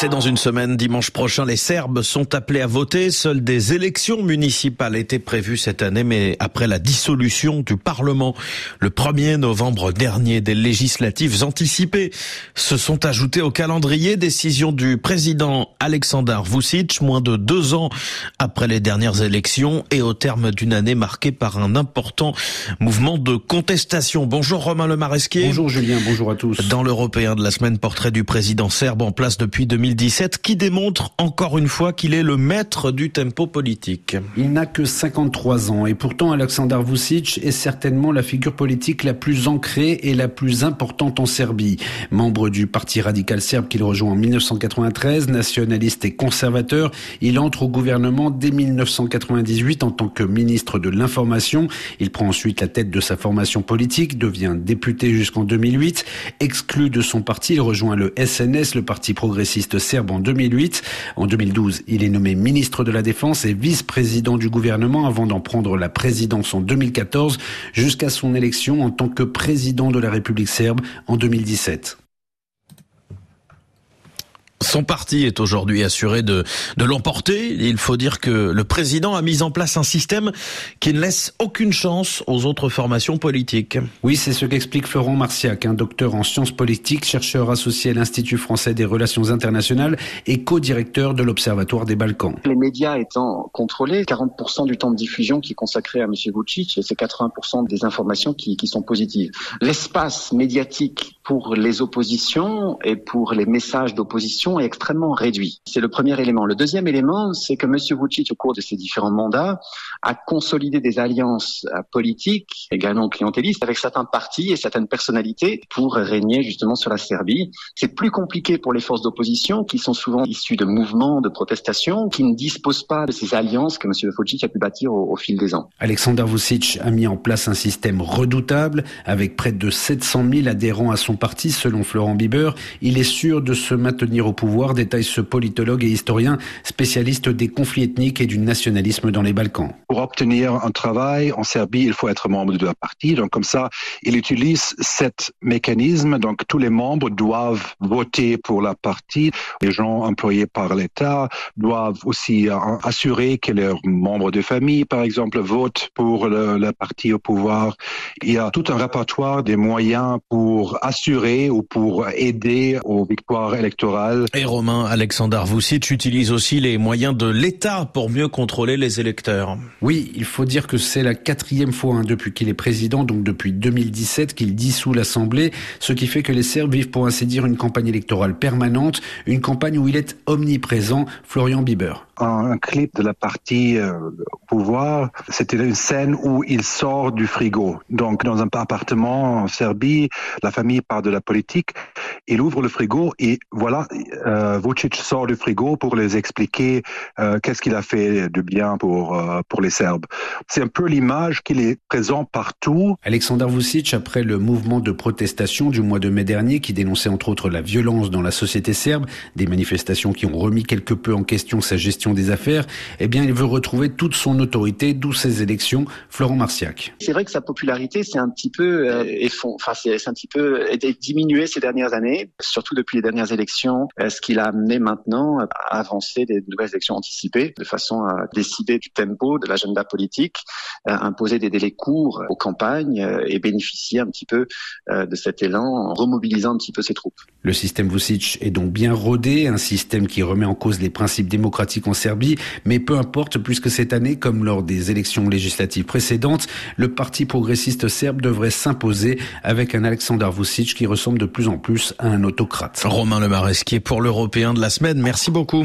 C'est dans une semaine, dimanche prochain, les Serbes sont appelés à voter. Seules des élections municipales étaient prévues cette année, mais après la dissolution du Parlement le 1er novembre dernier, des législatives anticipées se sont ajoutées au calendrier. Décision du président Aleksandar Vucic, moins de deux ans après les dernières élections et au terme d'une année marquée par un important mouvement de contestation. Bonjour Romain Lemaresquier. Bonjour Julien, bonjour à tous. Dans l'Européen de la semaine, portrait du président serbe en place depuis 2000 2017 qui démontre encore une fois qu'il est le maître du tempo politique. Il n'a que 53 ans et pourtant Aleksandar Vucic est certainement la figure politique la plus ancrée et la plus importante en Serbie. Membre du Parti radical serbe qu'il rejoint en 1993, nationaliste et conservateur, il entre au gouvernement dès 1998 en tant que ministre de l'information. Il prend ensuite la tête de sa formation politique, devient député jusqu'en 2008, exclu de son parti, il rejoint le SNS, le Parti progressiste serbe en 2008. En 2012, il est nommé ministre de la Défense et vice-président du gouvernement avant d'en prendre la présidence en 2014 jusqu'à son élection en tant que président de la République serbe en 2017. Son parti est aujourd'hui assuré de, de l'emporter. Il faut dire que le président a mis en place un système qui ne laisse aucune chance aux autres formations politiques. Oui, c'est ce qu'explique Florent Marciac, un docteur en sciences politiques, chercheur associé à l'Institut français des relations internationales et co-directeur de l'Observatoire des Balkans. Les médias étant contrôlés, 40% du temps de diffusion qui est consacré à M. Vucic, c'est 80% des informations qui, qui sont positives. L'espace médiatique pour les oppositions et pour les messages d'opposition est extrêmement réduit. C'est le premier élément. Le deuxième élément, c'est que M. Vucic, au cours de ses différents mandats, a consolidé des alliances euh, politiques, également clientélistes, avec certains partis et certaines personnalités pour régner justement sur la Serbie. C'est plus compliqué pour les forces d'opposition, qui sont souvent issues de mouvements de protestation, qui ne disposent pas de ces alliances que M. Vucic a pu bâtir au fil des ans. Alexander Vucic a mis en place un système redoutable, avec près de 700 000 adhérents à son parti, selon Florent Bieber. Il est sûr de se maintenir au pouvoir, détaille ce politologue et historien spécialiste des conflits ethniques et du nationalisme dans les Balkans. Pour obtenir un travail en Serbie, il faut être membre de la partie. Donc comme ça, il utilise cet mécanisme. Donc tous les membres doivent voter pour la partie. Les gens employés par l'État doivent aussi assurer que leurs membres de famille, par exemple, votent pour le, la partie au pouvoir. Il y a tout un répertoire des moyens pour assurer ou pour aider aux victoires électorales et Romain Alexandre Vucic utilise aussi les moyens de l'État pour mieux contrôler les électeurs. Oui, il faut dire que c'est la quatrième fois hein, depuis qu'il est président, donc depuis 2017, qu'il dissout l'Assemblée, ce qui fait que les Serbes vivent pour ainsi dire une campagne électorale permanente, une campagne où il est omniprésent. Florian Bieber un, clip de la partie euh, pouvoir. C'était une scène où il sort du frigo. Donc, dans un appartement en Serbie, la famille part de la politique il ouvre le frigo et voilà, euh, Vucic sort du frigo pour les expliquer euh, qu'est-ce qu'il a fait de bien pour euh, pour les Serbes. C'est un peu l'image qu'il est présent partout. Alexander Vucic, après le mouvement de protestation du mois de mai dernier, qui dénonçait entre autres la violence dans la société serbe, des manifestations qui ont remis quelque peu en question sa gestion des affaires, eh bien, il veut retrouver toute son autorité, d'où ses élections. Florent Marciac. C'est vrai que sa popularité, c'est un petit peu, euh, enfin, c'est un petit peu diminué ces dernières années surtout depuis les dernières élections, ce qui l'a amené maintenant à avancer des nouvelles élections anticipées de façon à décider du tempo, de l'agenda politique, à imposer des délais courts aux campagnes euh, et bénéficier un petit peu euh, de cet élan en remobilisant un petit peu ses troupes. Le système Vucic est donc bien rodé, un système qui remet en cause les principes démocratiques en Serbie, mais peu importe puisque cette année, comme lors des élections législatives précédentes, le parti progressiste serbe devrait s'imposer avec un Aleksandar Vucic qui ressemble de plus en plus à un autocrate. Romain Lemaresquier pour l'Européen de la semaine. Merci beaucoup.